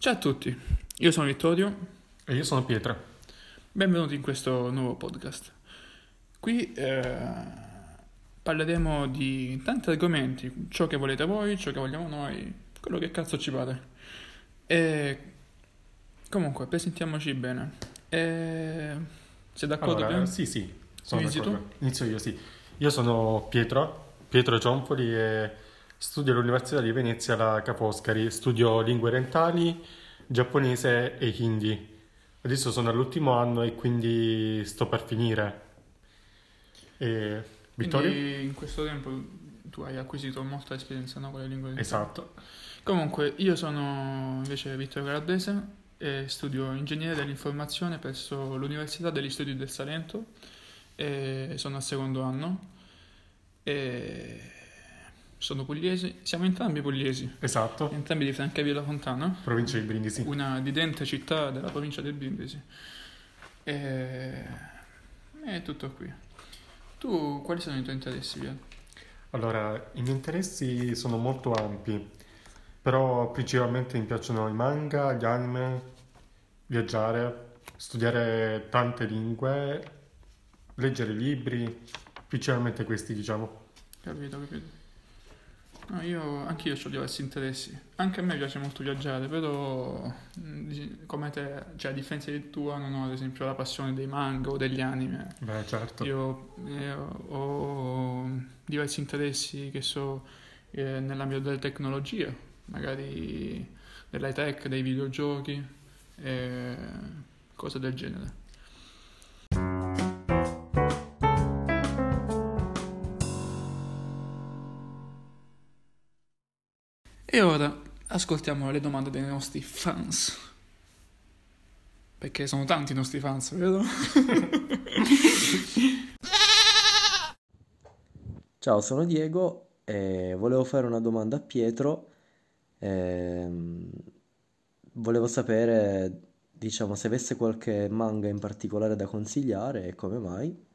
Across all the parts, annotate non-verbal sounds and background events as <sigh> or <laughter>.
Ciao a tutti, io sono Vittorio. E io sono Pietro. Benvenuti in questo nuovo podcast. Qui eh, parleremo di tanti argomenti, ciò che volete voi, ciò che vogliamo noi, quello che cazzo ci pare. E comunque, presentiamoci bene. E... Sei d'accordo? Allora, sì, sì, sono. Inizio io, sì. Io sono Pietro, Pietro Ciampoli e studio all'Università di Venezia alla Ca' Foscari. Studio lingue orientali, giapponese e hindi. Adesso sono all'ultimo anno e quindi sto per finire. E... Vittorio? Quindi in questo tempo tu hai acquisito molta esperienza no, con le lingue Esatto. Comunque, io sono invece Vittorio Garadese e studio ingegneria dell'informazione presso l'Università degli Studi del Salento e sono al secondo anno e sono pugliese, siamo entrambi pugliesi, Esatto. entrambi di Francavilla Fontana, Provincia di Brindisi. una ridente città della provincia del Brindisi. E... È tutto qui. Tu, quali sono i tuoi interessi, Via? Allora, i miei interessi sono molto ampi, però principalmente mi piacciono i manga, gli anime, viaggiare, studiare tante lingue, leggere libri, principalmente questi, diciamo. Capito, capito. No, io, anche io ho diversi interessi. Anche a me piace molto viaggiare, però dici- come te, cioè a differenza di tua, non ho ad esempio la passione dei manga o degli anime. Beh, certo. Io eh, ho diversi interessi che so eh, nell'ambito delle tecnologie, magari dell'high tech, dei videogiochi, e cose del genere. E ora ascoltiamo le domande dei nostri fans. Perché sono tanti i nostri fans, vero? <laughs> Ciao, sono Diego e volevo fare una domanda a Pietro. Ehm, volevo sapere, diciamo, se avesse qualche manga in particolare da consigliare e come mai.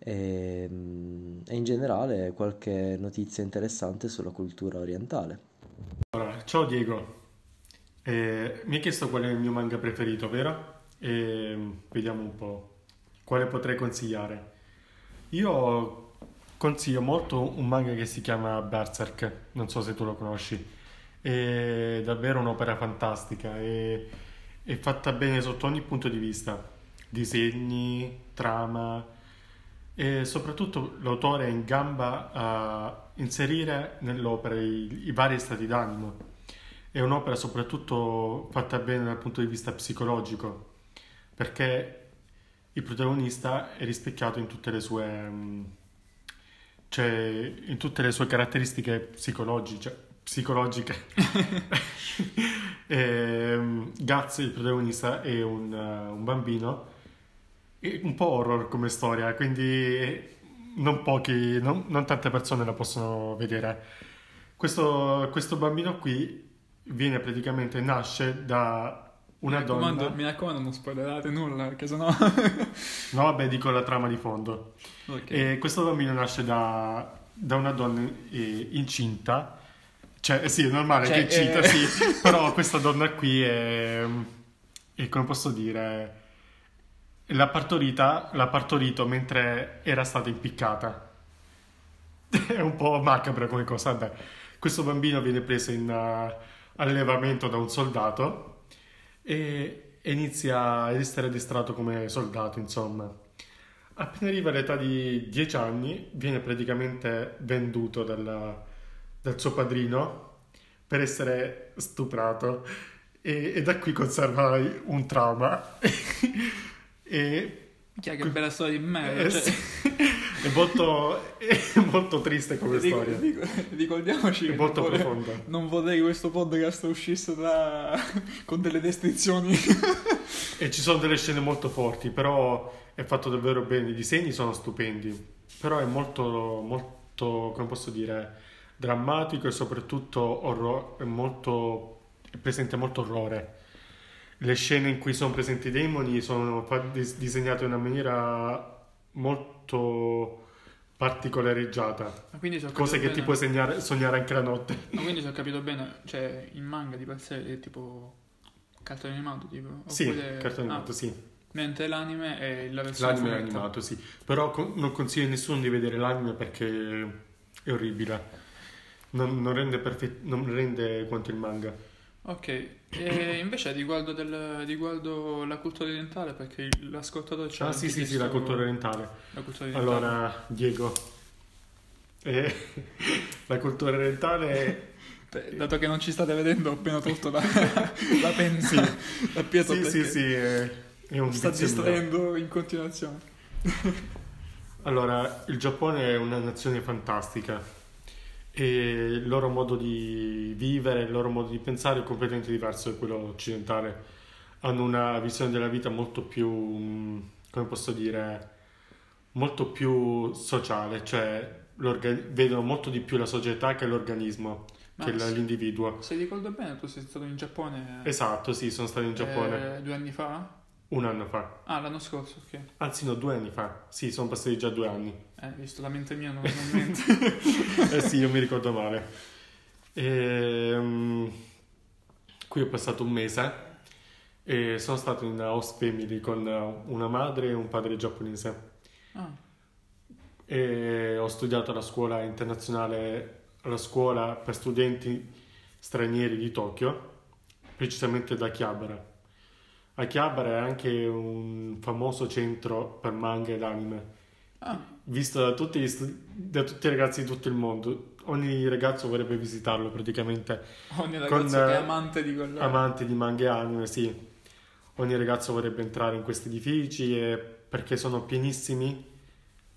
Ehm, E, in generale qualche notizia interessante sulla cultura orientale. Allora, ciao Diego. Eh, mi hai chiesto qual è il mio manga preferito, vero? E, vediamo un po' quale potrei consigliare. Io consiglio molto un manga che si chiama Berserk, non so se tu lo conosci. È davvero un'opera fantastica e è fatta bene sotto ogni punto di vista. Disegni, trama e soprattutto l'autore è in gamba a inserire nell'opera i, i vari stati d'animo. È un'opera soprattutto fatta bene dal punto di vista psicologico, perché il protagonista è rispecchiato in tutte le sue, cioè, in tutte le sue caratteristiche psicologiche. psicologiche. Ehm, Guts, il protagonista, è un, un bambino, un po' horror come storia, quindi non pochi, non, non tante persone la possono vedere. Questo, questo bambino qui viene praticamente, nasce da una mi raccomando, donna. mi raccomando, non spoilerate nulla, perché sennò... <laughs> No, vabbè, dico la trama di fondo. Ok. E questo bambino nasce da, da una donna eh, incinta. Cioè, sì, è normale Cioè, che è incinta, eh. sì. Però <laughs> questa donna qui è, è come posso dire, l'ha partorita, l'ha partorito mentre era stata impiccata. <laughs> È un po' macabra come cosa. Vabbè. Questo bambino viene preso in uh, allevamento da un soldato e, inizia ad essere addestrato come soldato, insomma. Appena arriva all'età di 10 anni, viene praticamente venduto dalla- dal suo padrino per essere stuprato e, e da qui conserva un trauma. <laughs> e Minchia, che bella storia di merda. eh, cioè, sì, è, molto, <laughs> è molto triste come ric- storia. ric- ricordiamoci È molto non vorrei, profonda. non vorrei che questo podcast uscisse da... <laughs> con delle descrizioni. E ci sono delle scene molto forti, però è fatto davvero bene. I disegni sono stupendi, però è molto, molto, come posso dire, drammatico e soprattutto orro- è molto, è presente molto orrore. Le scene in cui sono presenti i demoni sono disegnate in una maniera molto particolareggiata. Cose che bene, ti puoi segnare- sognare anche la notte. Ma quindi se ho capito bene, cioè il manga di per sé è tipo cartone animato, tipo? Sì, Oppure- cartone ah, animato, sì. mentre l'anime è la versione L'anime è animato, sì. Però con- non consiglio a nessuno di vedere l'anime perché è orribile. Non, non rende, perfet- non rende quanto il manga. Ok, e <clears throat> invece riguardo, del, riguardo la cultura orientale, perché l'ascoltatore c'ha Ah, sì, sì, sì, la cultura orientale. la cultura orientale. Allora, Diego, eh, <laughs> la cultura orientale Beh, dato che non ci state vedendo, ho appena tolto la, <laughs> la penna Sì. <laughs> da Pietro Sì, sì, sì, è, è un sta distraendo in continuazione. Allora, il Giappone è una nazione fantastica e il loro modo di vivere, il loro modo di pensare è completamente diverso da quello occidentale. Hanno una visione della vita molto più, come posso dire, molto più sociale, cioè vedono molto di più la società che l'organismo, Ma che se- l'individuo. Se ricordo bene, tu sei stato in Giappone Esatto, sì, sono stato in Giappone eh, due anni fa? un anno fa. Ah, l'anno scorso, ok. Anzi, no, due anni fa. Sì, sono passati già due anni. Eh, visto la mente mia, non, non <laughs> mente. eh sì, io mi ricordo male. Ehm, qui ho passato un mese e sono stato in host family con una madre e un padre giapponese. Ah, E ho studiato alla scuola internazionale, alla scuola per studenti stranieri di Tokyo, precisamente da Chiabara. Akihabara è anche un famoso centro per manga ed anime ah, visto da tutti, gli stu- da tutti i ragazzi di tutto il mondo. Ogni ragazzo vorrebbe visitarlo praticamente. ogni ragazzo Con, che è eh, amante di quel... Amanti di manga e anime, sì. Ogni ragazzo vorrebbe entrare in questi edifici e- perché sono pienissimi.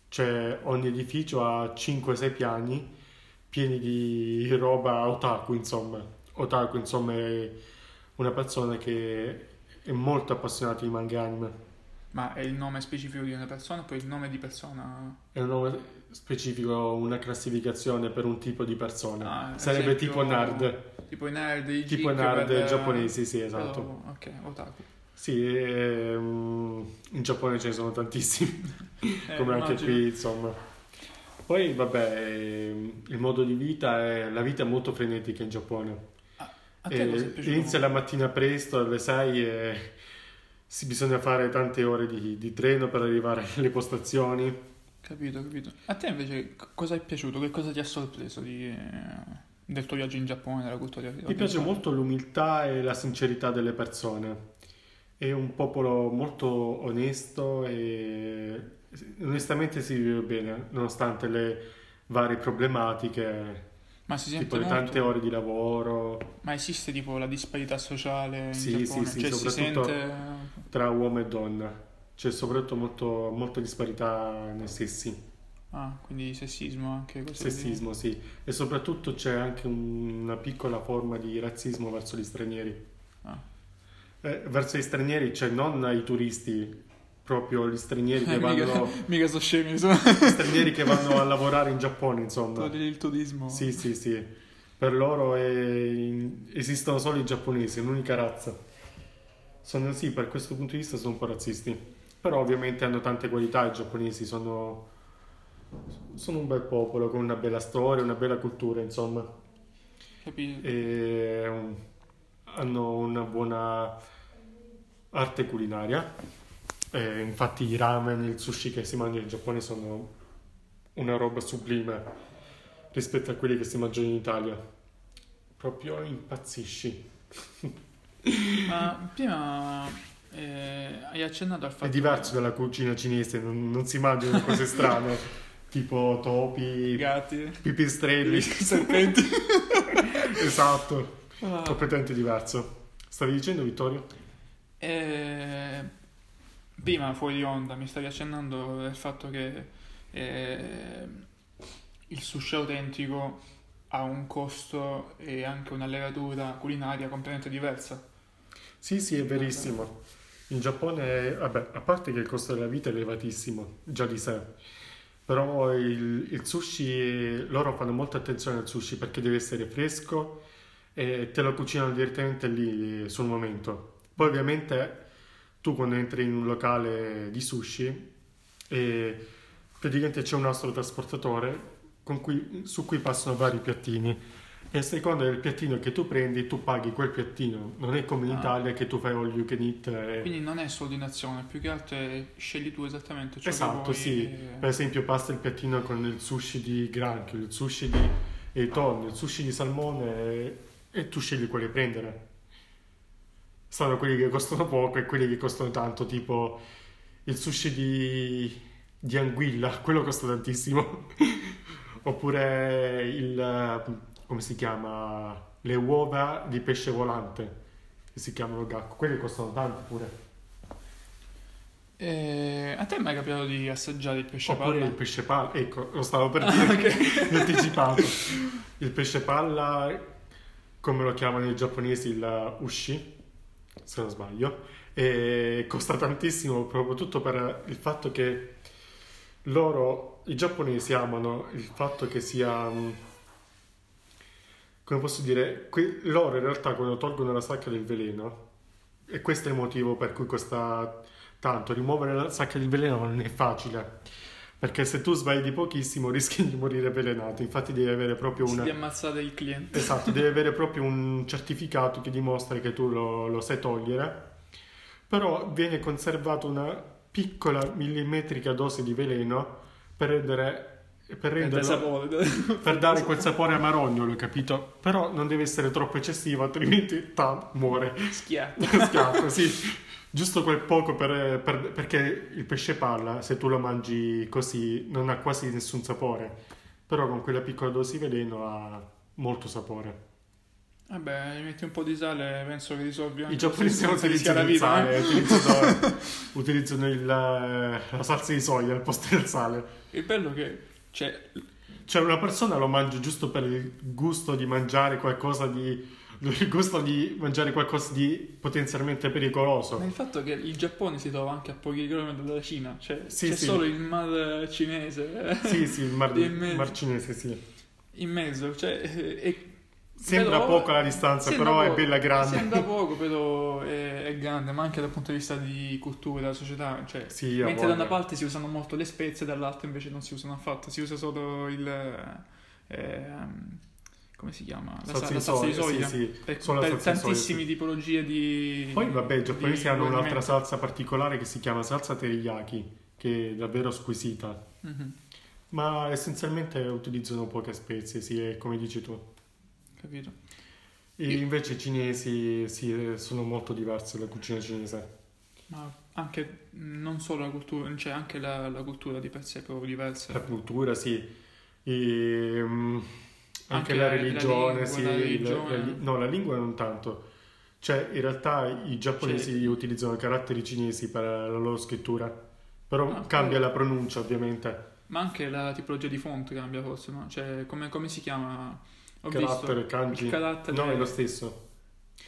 Cioè, ogni edificio ha 5-6 piani pieni di roba otaku, insomma. Otaku, insomma, è una persona che è molto appassionata di manga e anime. Ma è il nome specifico di una persona, poi il nome di persona... È un nome specifico, una classificazione per un tipo di persona. Ah, Sarebbe esempio, tipo nerd. Tipo i nerd, i Tipo nerd per- giapponesi, sì, però- esatto. Ok, otaku. Sì, ehm, in Giappone ce ne sono tantissimi, <laughs> Eh, come anche immagino. qui, insomma. Poi, vabbè, ehm, il modo di vita è... La vita è molto frenetica in Giappone. A te cosa è Eh, inizia la mattina presto, alle 6 e si bisogna fare tante ore di, di treno per arrivare <laughs> alle postazioni. Capito, capito. A te invece cosa è piaciuto? Che cosa ti ha sorpreso di, eh, del tuo viaggio in Giappone, della cultura Mi piace molto l'umiltà e la sincerità delle persone. È un popolo molto onesto e onestamente si vive bene, nonostante le varie problematiche, Ma si sente tipo le molto? tante ore di lavoro Ma esiste tipo la disparità sociale in Sì, Giappone? sì, sì, cioè soprattutto- sente... tra uomo e donna. C'è soprattutto molto, molta disparità nei sessi, Ah, quindi sessismo anche così. sessismo, sì. E soprattutto c'è anche un- una piccola forma di razzismo verso gli stranieri. Ah. Eh, verso gli stranieri, cioè non i turisti, proprio gli stranieri che vanno... mica, <laughs> mica so scemi, sono... stranieri che vanno a lavorare in Giappone, insomma. Il turismo. Sì, sì, sì. Per loro è- esistono solo i giapponesi, è un'unica razza. Sono, sì, per questo punto di vista sono un po' razzisti. Però ovviamente hanno tante qualità, i giapponesi sono, sono un bel popolo con una bella storia, una bella cultura, insomma. Capito? E hanno una buona arte culinaria. Eh, infatti i ramen e il sushi che si mangia in Giappone sono una roba sublime rispetto a quelli che si mangiano in Italia. Proprio impazzisci. <laughs> Ma <laughs> prima eh, hai accennato al fatto È diverso dalla cucina cinese, non, non si mangiano cose strane, <laughs> tipo che topi, gatti, pipistrelli. serpenti. esatto, Ah. completamente diverso. Stavi dicendo, Vittorio? Eh, prima fuori onda mi stavi accennando del fatto che eh, il sushi autentico ha un costo e anche una levatura culinaria completamente diversa. Sì, sì, è verissimo. In Giappone, vabbè, a parte che il costo della vita è elevatissimo, già di sé, però il, il sushi, loro fanno molta attenzione al sushi perché deve essere fresco e te lo cucinano direttamente lì sul momento. Poi ovviamente tu quando entri in un locale di sushi, e praticamente c'è un nastro trasportatore con cui- su cui passano vari piattini. E a seconda del piattino che tu prendi, tu paghi quel piattino. Non è come in Ah. Italia che tu fai all you can eat. e- Quindi non è soldinazione, più che altro è- scegli tu esattamente ciò Esatto, che vuoi. sì. e- Per esempio, pasta il piattino con il sushi di granchio, il sushi di tonno, il sushi di salmone e, e tu scegli quale prendere. Sono quelli che costano poco e quelli che costano tanto, tipo il sushi di, di anguilla, <laughs> quello costa tantissimo. <laughs> Oppure il, come si chiama, le uova di pesce volante, che si chiamano gacco, quelli costano tanto pure. E a te è mai capitato di assaggiare il pesce Oppure palla? il pesce palla, ecco, lo stavo per Ah, dire, ok. <laughs> l'ho anticipato. Il pesce palla, come lo chiamano i giapponesi, il ushi, se non sbaglio, e costa tantissimo proprio tutto per il fatto che loro, i giapponesi amano il fatto che sia, mm, come posso dire, que- loro in realtà quando tolgono la sacca del veleno, e questo è il motivo per cui costa tanto, rimuovere la sacca del veleno non è facile. Perché se tu sbagli di pochissimo <laughs> rischi di morire avvelenato, infatti devi avere proprio Di una... ammazzare il cliente. Esatto, devi <laughs> avere proprio un certificato che dimostra che tu lo, lo sai togliere, però viene conservata una piccola millimetrica dose di veleno per rendere... Per, renderlo, <laughs> per dare quel sapore amarognolo, capito? Però non deve essere troppo eccessivo, altrimenti ta, muore. Schiatto. <laughs> Schiatto, sì. <laughs> Giusto quel poco per- per- perché il pesce palla, se tu lo mangi così, non ha quasi nessun sapore. Però con quella piccola dose di veleno ha molto sapore. Vabbè, metti un po' di sale, penso che risolvi anche I giapponesi non utilizzano la il vita. sale, eh. utilizzano, utilizzano il, eh, la salsa di soia al posto del sale. Il bello è che, cioè, Cioè una persona lo mangia giusto per il gusto di mangiare qualcosa di... il gusto di mangiare qualcosa di potenzialmente pericoloso. ma il fatto che il Giappone si trova anche a pochi chilometri dalla Cina, cioè Sì, c'è sì. solo il mar cinese Sì, sì, il mar, <laughs> In mezzo. mar cinese, sì. in mezzo, cioè, e- Sembra però- poco la distanza, però è poco, bella grande. Sembra <laughs> poco, però è, è grande, ma anche dal punto di vista di cultura, della società, cioè, Sì, mentre da una parte si usano molto le spezie, dall'altra invece non si usano affatto, si usa solo il... ehm, come si chiama? La, Salsa sa- di la salsa di soia, sì, sì. Per, per tantissime sì. tipologie di... Poi vabbè, i giapponesi hanno un'altra salsa particolare che si chiama salsa teriyaki, che è davvero squisita. Mhm, Ma essenzialmente utilizzano poche spezie, sì, è come dici tu. Capito. E invece i cinesi sì, sono molto diversi dalla cucina cinese. Ma anche non solo la cultura, cioè anche la, la cultura di per sé è proprio diversa. La cultura, sì. E, mm, anche, Anche la la- la religione, lingua, sì. la religione. la no, la lingua non tanto. Cioè, in realtà i giapponesi Cioè- utilizzano caratteri cinesi per la loro scrittura. Però Ah, cambia però- la pronuncia, ovviamente. Ma anche la tipologia di font cambia forse, no? Cioè come, come si chiama? Ho Carattere, visto kanji. il carattere... No, è lo stesso.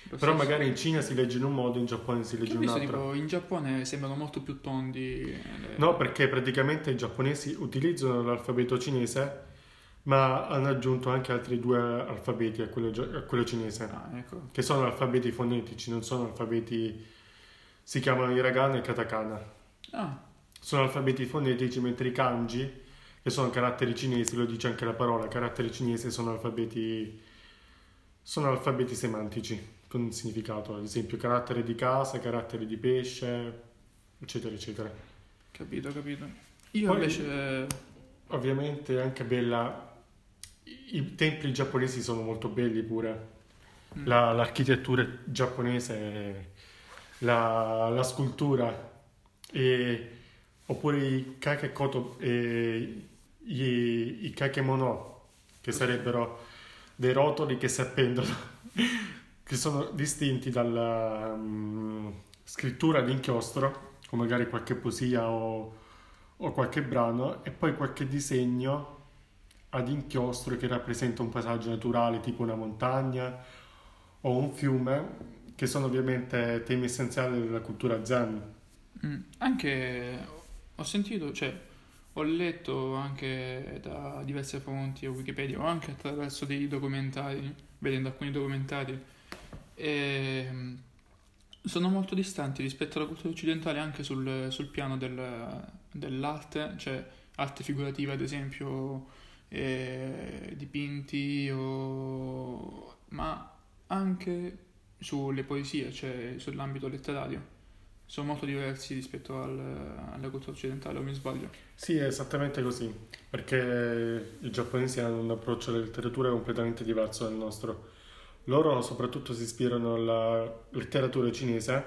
lo Però stesso. magari in Cina si legge in un modo, in Giappone si legge in un altro. tipo in Giappone sembrano molto più tondi. eh, le- No, perché praticamente i giapponesi utilizzano l'alfabeto cinese, ma hanno aggiunto anche altri due alfabeti a quello, a quello cinese, Ah, ecco. che sono alfabeti fonetici, non sono alfabeti... si chiamano hiragana e katakana. Ah, Sono alfabeti fonetici, mentre i kanji, che sono caratteri cinesi, lo dice anche la parola, caratteri cinesi sono alfabeti... sono alfabeti semantici, con un significato, ad esempio carattere di casa, carattere di pesce, eccetera, eccetera. capito, capito. Io Poi- invece... Ovviamente anche bella. I i templi giapponesi sono molto belli pure. mm, La- l'architettura giapponese, la, la scultura, e, oppure i kakekoto, e, i, i kakemono, che sarebbero dei rotoli che si appendono, <laughs> che sono distinti dalla mm, scrittura d'inchiostro, o magari qualche poesia o o qualche brano e poi qualche disegno ad inchiostro che rappresenta un paesaggio naturale tipo una montagna o un fiume che sono ovviamente temi essenziali della cultura zen. mm, anche ho sentito, cioè ho letto anche da diverse fonti a Wikipedia o anche attraverso dei documentari, vedendo alcuni documentari, e mm, sono molto distanti rispetto alla cultura occidentale anche sul, sul piano del- dell'arte, cioè arte figurativa, ad esempio, eh, dipinti, o... ma anche sulle poesie, cioè sull'ambito letterario. Sono molto diversi rispetto al- alla cultura occidentale, o mi sbaglio? Sì, è esattamente così, perché i giapponesi hanno un approccio alla letteratura completamente diverso dal nostro. Loro soprattutto si ispirano alla letteratura cinese,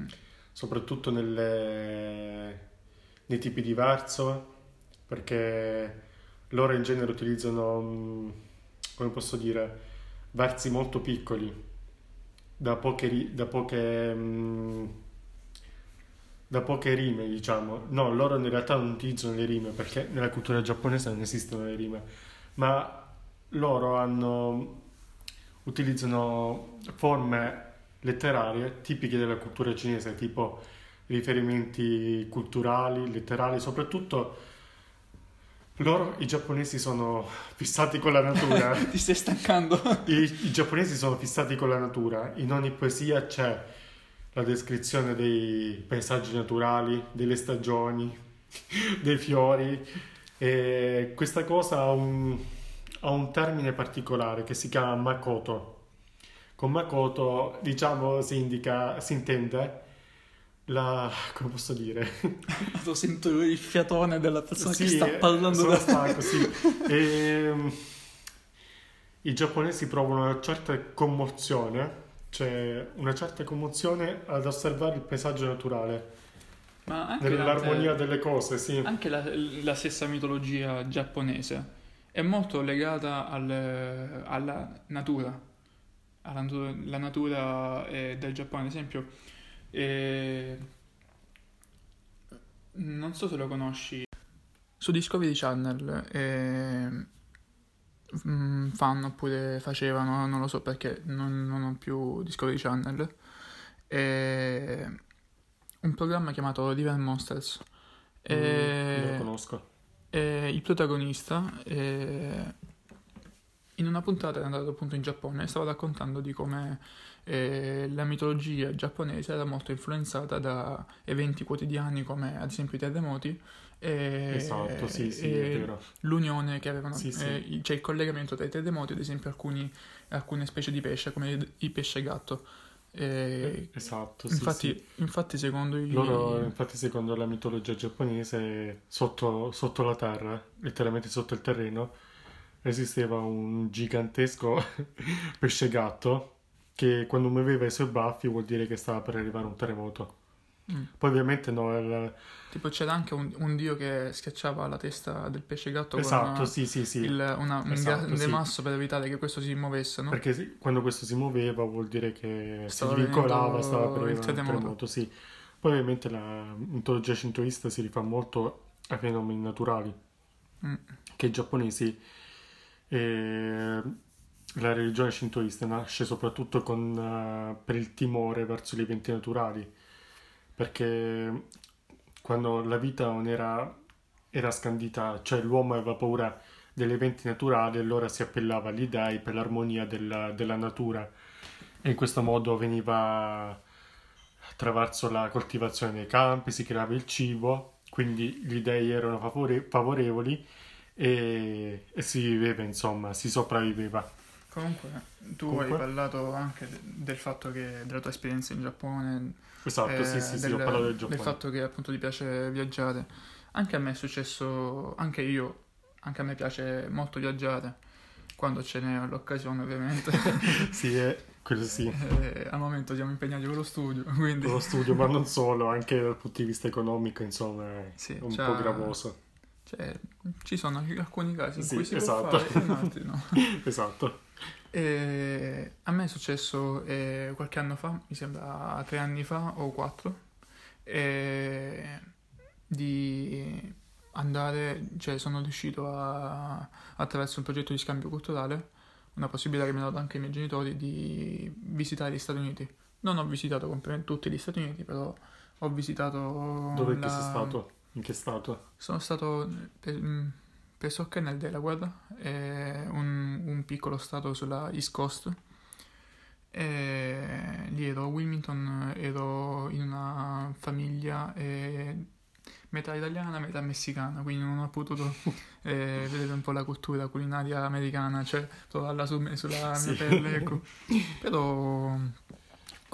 Mm. soprattutto nelle- nei tipi di verso, perché loro in genere utilizzano, mm, come posso dire, versi molto piccoli, da poche, da poche, mm, da poche rime, diciamo. No, loro in realtà non utilizzano le rime perché nella cultura giapponese non esistono le rime, ma loro hanno, utilizzano forme letterarie tipiche della cultura cinese, tipo riferimenti culturali, letterali, soprattutto loro, i giapponesi, sono fissati con la natura. <laughs> Ti stai stancando? I, i giapponesi sono fissati con la natura. In ogni poesia c'è la descrizione dei paesaggi naturali, delle stagioni, <laughs> dei fiori. E questa cosa ha un, ha un termine particolare che si chiama Makoto. Con Makoto, diciamo, si indica, si intende la, come posso dire? <laughs> Lo sento il fiatone della persona che Sì, sta parlando sono da stanco, sì. <laughs> Ehm, I giapponesi provano una certa commozione, cioè una certa commozione ad osservare il paesaggio naturale, Ma anche, nell'armonia tante- delle cose, sì. anche la, la stessa mitologia giapponese è molto legata al- alla natura, alla la natura eh, del Giappone, ad esempio. eh, non so se lo conosci. Su Discovery Channel eh, mm, fanno oppure facevano, non lo so perché non, non ho più Discovery Channel, eh, un programma chiamato River Monsters. Mm, E- non lo conosco. e il protagonista eh, in una puntata è andato appunto in Giappone e stava raccontando di come eh, la mitologia giapponese era molto influenzata da eventi quotidiani come ad esempio i terremoti e, Esatto, sì, sì, e l'unione che avevano, Sì, eh, c'è il collegamento tra i terremoti, ad esempio alcuni- alcune specie di pesce come il, il pesce gatto. E Esatto, infatti, infatti, secondo i Loro, infatti, secondo la mitologia giapponese, sotto, sotto la terra, letteralmente sotto il terreno, esisteva un gigantesco <laughs> pesce gatto che quando muoveva i suoi baffi vuol dire che stava per arrivare un terremoto. Mm. Poi ovviamente no, il- Tipo c'era anche un, un dio che schiacciava la testa del pesce gatto esatto, con sì, sì, sì. il- una- un Esatto, grande sì. masso per evitare che questo si muovesse, no? Perché quando questo si muoveva vuol dire che Stava si vincolava, stava per il arrivare un terremoto. terremoto, sì. Poi ovviamente la mitologia shintoista si rifà molto ai fenomeni naturali, Mm. che i giapponesi, eh, la religione shintoista nasce soprattutto con, eh, per il timore verso gli eventi naturali, perché quando la vita non era, era scandita, cioè l'uomo aveva paura degli eventi naturali, allora si appellava agli dei per l'armonia della, della natura e in questo modo veniva attraverso la coltivazione dei campi, si creava il cibo, quindi gli dei erano favore- favorevoli e, e si viveva, insomma, si sopravviveva. Comunque, tu Comunque. hai parlato anche de- del fatto che della tua esperienza in Giappone, Esatto, eh, sì, sì, sì, del, ho parlato del Giappone. del fatto che appunto ti piace viaggiare. Anche a me è successo, anche io, anche a me piace molto viaggiare, quando ce n'è l'occasione ovviamente. <laughs> Sì, è, quello sì. Eh, al momento siamo impegnati con lo studio, quindi... Lo studio, ma non <laughs> solo, anche dal punto di vista economico, insomma, è Sì, un c'ha- po' gravoso. Cioè, ci sono alcuni casi in Sì, cui si esatto. può fare e altri no. <laughs> Esatto. E a me è successo eh, qualche anno fa, mi sembra tre anni fa o quattro, eh, di andare, cioè sono riuscito a, attraverso un progetto di scambio culturale, una possibilità che mi hanno dato anche i miei genitori di visitare gli Stati Uniti. Non ho visitato completamente tutti gli Stati Uniti, però ho visitato Dove la- sei stato? In che stato? sono stato per, mm, pressoché nel Delaware, è un, un piccolo stato sulla East Coast. E lì ero a Wilmington, ero in una famiglia e metà italiana, metà messicana, quindi non ho potuto <laughs> eh, vedere un po' la cultura culinaria americana, cioè trovarla su, sulla Sì. mia pelle, ecco. <laughs> Però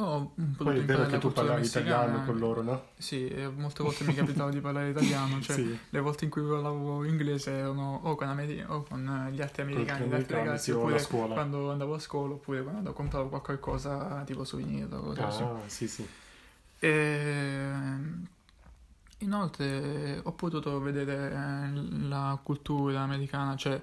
potuto Poi è vero che tu parlavi messicana. italiano con loro, no? Sì, molte volte mi capitava di parlare italiano, <laughs> cioè sì, le volte in cui parlavo inglese erano o con, ameri- o con gli altri americani, gli altri ragazzi, sì, oppure quando andavo a scuola, oppure quando compravo qualche cosa tipo souvenir o cose così. Ah, sì, sì. E inoltre ho potuto vedere eh, la cultura americana, cioè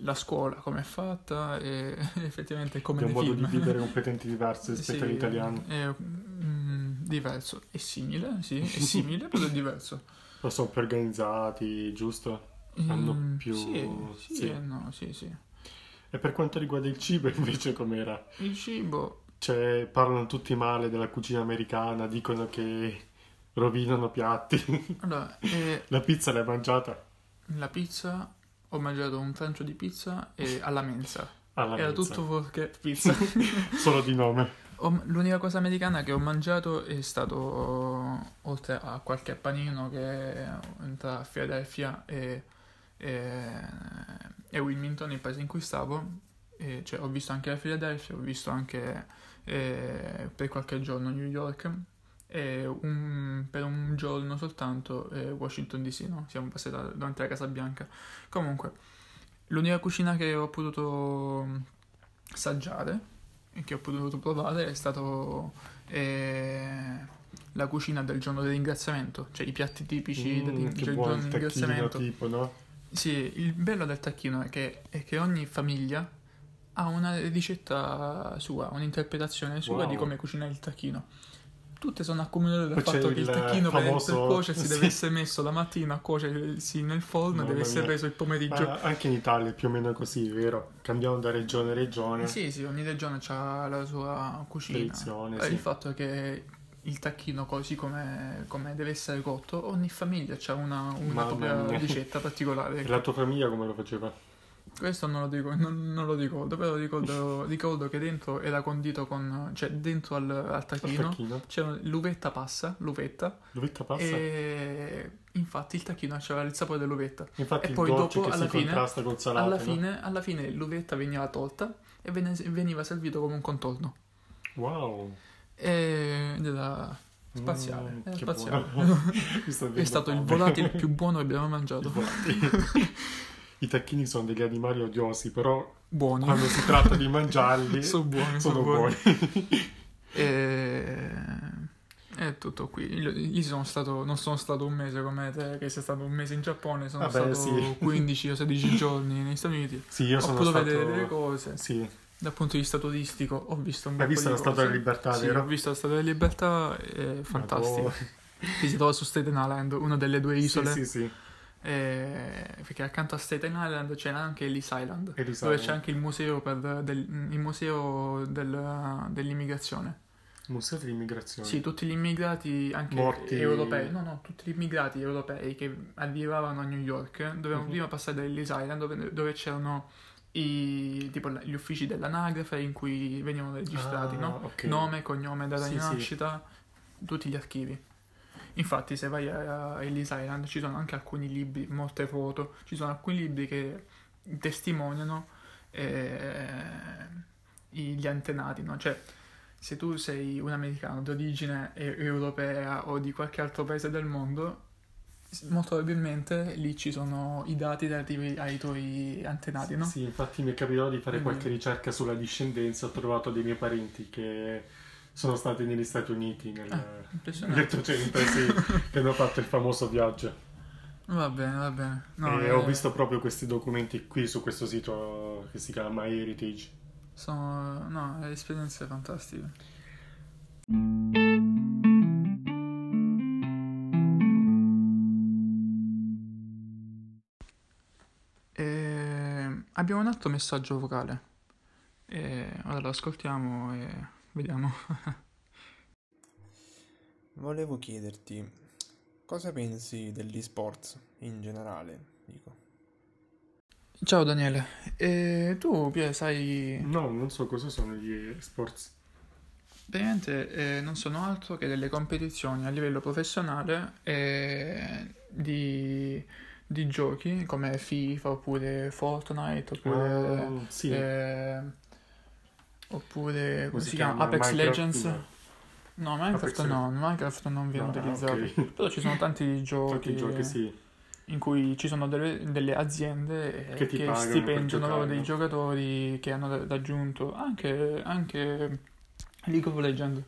la scuola come è fatta e <laughs> effettivamente come È un modo film. di vivere completamente diverso rispetto Sì, all'italiano. È mm, diverso, è simile, sì, è simile, però è diverso. <laughs> Lo sono più organizzati, giusto? Hanno Mm, più- Sì, sì, sì. e no, sì, sì. E per quanto riguarda il cibo, <laughs> invece, com'era? Il cibo, Cioè, parlano tutti male della cucina americana, dicono che rovinano piatti. allora, eh, La pizza l'hai mangiata? la pizza, ho mangiato un trancio di pizza e alla mensa. Alla Era mensa. tutto fuorché pizza. <laughs> Solo di nome. L'unica cosa americana che ho mangiato è stato, oltre a qualche panino che tra Philadelphia e, e, e Wilmington, il paese in cui stavo, e, cioè, ho visto anche la Philadelphia, ho visto anche eh, per qualche giorno New York e un- per un giorno soltanto eh, Washington DC, no? Siamo passati da- davanti alla Casa Bianca. Comunque, l'unica cucina che ho potuto assaggiare e che ho potuto provare è stato eh, la cucina del giorno del ringraziamento, cioè i piatti tipici del, Mm, che del buono giorno del ringraziamento. tipo, no? Sì, il bello del tacchino è che, è che ogni famiglia ha una ricetta sua, un'interpretazione sua Wow. di come cucinare il tacchino. Tutte sono accomunate dal Poi fatto che il tacchino per, famoso- per cuocersi <laughs> sì. deve essere messo la mattina a cuocersi nel forno Mamma deve essere mia. preso il pomeriggio. Ah, anche in Italia è più o meno così, vero? Cambiamo da regione a regione. Eh Sì, sì, ogni regione ha la sua cucina. Tradizione, Eh, sì. Il fatto è che il tacchino, così come, come deve essere cotto, ogni famiglia ha una, una propria ricetta particolare. E la tua famiglia come lo faceva? Questo non lo, dico, non, non lo ricordo, però ricordo, ricordo che dentro era condito con... cioè dentro al, al tacchino tacchino? c'era l'uvetta passa, l'uvetta, L'uvetta passa? e infatti il tacchino aveva il sapore dell'uvetta. Infatti e poi dopo, alla fine- salato, Alla no? fine, alla fine l'uvetta veniva tolta e veniva servito come un contorno. Wow. E- era spaziale, Mm, che spaziale. <laughs> È stato il volatile più buono che abbiamo mangiato. <laughs> I tacchini sono degli animali odiosi, però Buoni. quando si tratta di <laughs> mangiarli sono buoni, sono sono buoni. buoni. <laughs> E... È tutto qui. Io, io sono stato, non sono stato un mese come te, che sei stato un mese in Giappone, sono Vabbè, stato sì. <laughs> 15 o 16 giorni negli Stati Uniti. Sì, io ho sono potuto stato... vedere delle cose. Sì, Dal punto di vista turistico ho visto un hai po' visto la Statua della Libertà, Sì, vero? ho visto la Statua della Libertà, è fantastico. Madonna. Che si trova su Staten Island, una delle due isole. Sì, sì, sì. Eh, perché accanto a Staten Island c'è anche Ellis Island, Ellis dove Island. c'è anche il museo, per del- il museo del- dell'immigrazione. Museo dell'immigrazione. Sì, tutti gli immigrati, anche Morti- europei, no, no, tutti gli immigrati europei che arrivavano a New York dovevano Mhm. prima passare da Ellis Island dove, dove c'erano i, tipo, gli uffici dell'anagrafe in cui venivano registrati, Ah, no? ok. Nome, cognome, data di Sì, sì. nascita, tutti gli archivi. Infatti, se vai a Ellis Island ci sono anche alcuni libri, molte foto, ci sono alcuni libri che testimoniano eh, gli antenati, no? Cioè, se tu sei un americano di origine europea o di qualche altro paese del mondo, molto probabilmente lì ci sono i dati relativi ai tuoi antenati, no? Sì, infatti mi è capitato di fare Quindi- qualche ricerca sulla discendenza, ho trovato dei miei parenti che sono stati negli Stati Uniti nel Ah, nell'Ottocento, sì, <laughs> che hanno fatto il famoso viaggio. Va bene, va bene. No, e eh, ho visto proprio questi documenti qui su questo sito che si chiama MyHeritage. Sono no, esperienze fantastiche. E abbiamo un altro messaggio vocale. E ora lo ascoltiamo e vediamo. Volevo chiederti cosa pensi degli sports in generale, dico. Ciao Daniele, e tu Pier, sai, No, non so cosa sono gli sports. praticamente eh, non sono altro che delle competizioni a livello professionale eh, di, di giochi come FIFA oppure Fortnite oppure, Ah, sì. eh, oppure come si si chiama? Apex Minecraft? Legends? No. No, Minecraft Apex no, Minecraft non viene No, utilizzato. ok. Però ci sono tanti <laughs> giochi, Tanti giochi, sì. in cui ci sono delle, delle aziende Che che stipendiano dei giocatori che hanno raggiunto anche, anche League of Legends.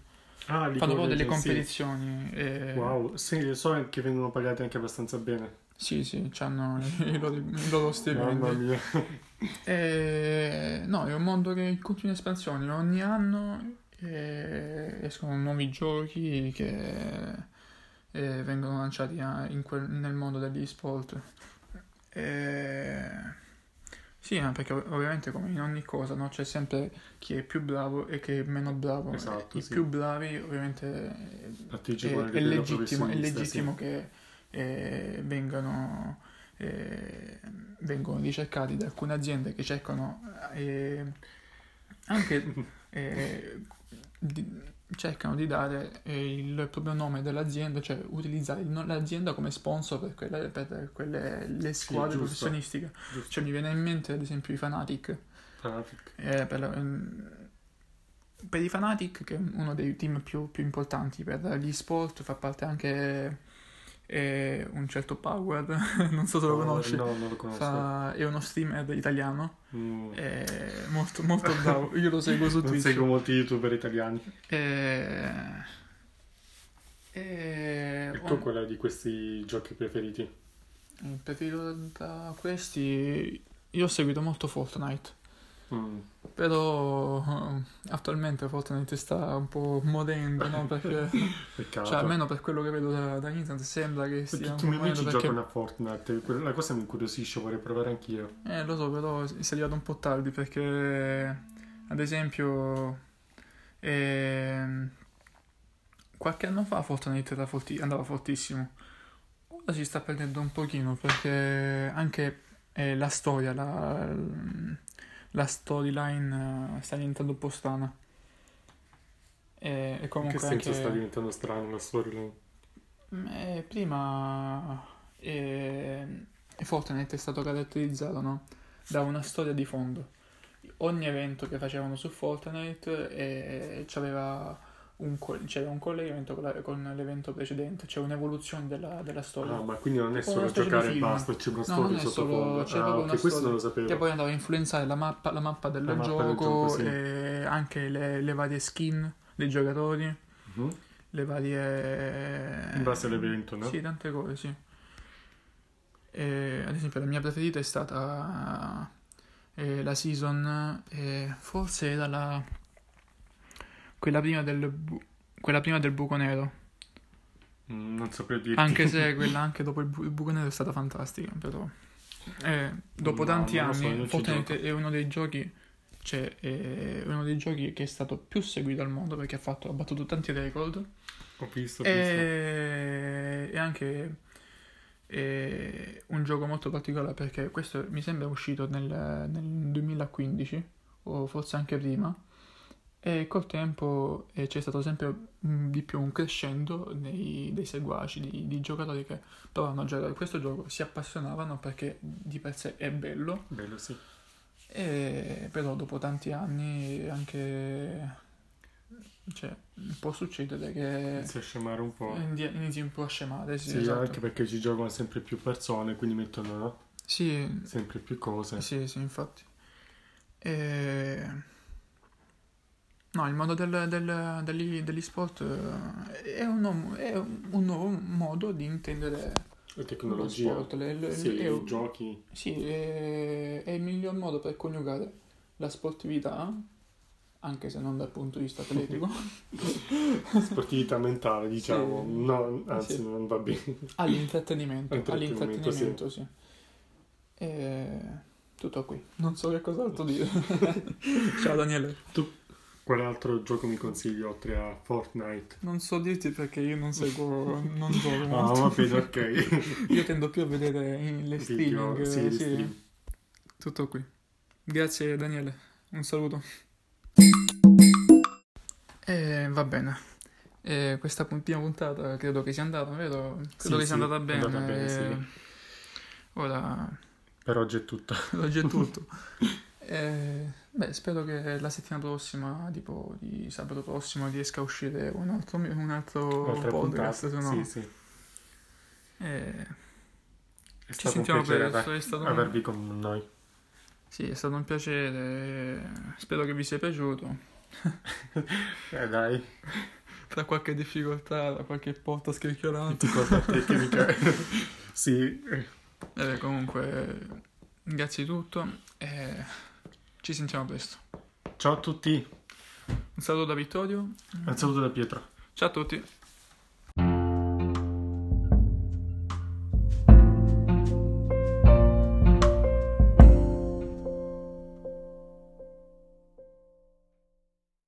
Ah, League Fanno of proprio delle Legends, sì. competizioni. e- Wow, sì, so che vengono pagati anche abbastanza bene. Sì, sì, hanno <laughs> i loro, i loro stipendi. <laughs> E, no, è un mondo che è in continua espansione. Ogni anno eh, escono nuovi giochi che eh, vengono lanciati a- in quel- nel mondo degli sport. E, sì, ma perché ov- ovviamente come in ogni cosa no, c'è sempre chi è più bravo e chi è meno bravo. Esatto, I sì. più bravi ovviamente è, è la legittimo, è legittimo che eh, vengano, eh, vengono ricercati da alcune aziende che cercano eh, anche <laughs> eh, di- cercano di dare eh, il proprio nome dell'azienda, cioè utilizzare l'azienda come sponsor per quelle, per quelle le squadre giusto. professionistiche. Giusto. Cioè mi viene in mente ad esempio i Fanatic. Fanatic. Eh, per, ehm, per i Fnatic, che è uno dei team più, più importanti per gli sport, fa parte anche eh, un certo Power, <laughs> non so se lo No, conosci, No, non lo conosco. Fa- è uno streamer italiano, Mm. è molto, molto bravo, io lo seguo su <laughs> Non Twitch. seguo molti youtuber italiani. Eh, eh, E tu qual è di questi giochi preferiti? preferito da questi, io ho seguito molto Fortnite. Mm. Però eh, attualmente Fortnite sta un po' morendo, no? Perché, <laughs> Peccato. cioè, almeno per quello che vedo da, da internet, sembra che stia un Tutti i miei amici perché... giocano a Fortnite. La cosa mi incuriosisce, vorrei provare anch'io. Eh, lo so, però si è arrivato un po' tardi perché, ad esempio, ehm, qualche anno fa Fortnite era forti- andava fortissimo. Ora si sta perdendo un pochino perché anche eh, la storia, la, la storyline eh, sta diventando un po' strana. E, e In che comunque senso anche... sta diventando strano la storyline? Eh, prima eh, Fortnite è stato caratterizzato no? da una storia di fondo. Ogni evento che facevano su Fortnite eh, c'aveva un, co- c'era un collegamento con, la- con l'evento precedente, c'è un'evoluzione della, della storia. Ah, ma quindi non è solo giocare e basta, c'è una No, storia non è sottofondo. c'è ah, proprio ok, una questo non lo sapevo. Che poi andava a influenzare la mappa, la mappa del La mappa del gioco, gioco, sì. e anche le, le varie skin dei giocatori, Mhm. le varie... In base all'evento, no? Sì, tante cose, sì. E, ad esempio, la mia preferita è stata eh, la season, eh, forse era la, quella prima del, bu- quella prima del buco nero. Mm, non saprei dirti. Anche se <laughs> quella anche dopo il, bu- il buco nero è stata fantastica, però. Eh, dopo No, tanti so, anni, ci Fortnite è uno dei giochi. Cioè, è uno dei giochi che è stato più seguito al mondo perché ha, fatto, ha battuto tanti record. Ho visto, ho visto. E, e anche è un gioco molto particolare perché questo mi sembra uscito nel, nel 2015 o forse anche prima e col tempo eh, c'è stato sempre mm, di più un crescendo nei, dei seguaci, di, di giocatori che provavano a giocare a questo gioco, si appassionavano perché di per sé è bello Bello, sì. e però dopo tanti anni anche cioè, può succedere che Inizia a scemare un po'. inizi un po' a scemare, sì, Sì, esatto. anche perché ci giocano sempre più persone, quindi mettono no? Sì, sempre più cose. sì, sì, infatti. E... No, il mondo del- del- degli, degli sport eh, è un, nuovo- è un nuovo modo di intendere La lo tecnologia. sport. Le- le- Sì, è, i giochi. sì, è, è il miglior modo per coniugare la sportività, anche se non dal punto di vista atletico, <laughs> Sportività mentale, diciamo. Sì. No, anzi, Sì. non va bene. all'intrattenimento. <laughs> Intrattenimento, all'intrattenimento, sì. E... Tutto qui. Non so che cos'altro dire. <laughs> Ciao Daniele. Quale altro gioco mi consigli oltre a Fortnite? Non so dirti perché io non seguo, <laughs> non gioco Ah, va bene, ok. <laughs> Io tendo più a vedere le Video, streaming. sì, eh, sì. stream. Tutto qui. Grazie Daniele, un saluto. E va bene. E questa prima puntata credo che sia andata, vero? Credo Sì, che sia sì, andata bene. andata bene, e sì. Ora Per oggi è tutto. oggi è tutto. <laughs> E, beh, spero che la settimana prossima, tipo di sabato prossimo, riesca a uscire un altro, un altro Altre podcast. no- Sì, sì. E È ci un sentiamo presto. aver- È stato un- avervi con noi. Sì, è stato un piacere. Spero che vi sia piaciuto. <laughs> Eh dai, Tra qualche difficoltà, da qualche porta scricchiolante. difficoltà tecniche. <laughs> sì, Eh, comunque, grazie di tutto e ci sentiamo presto. ciao a tutti. Un saluto da Vittorio. Un saluto da Pietro. Ciao a tutti.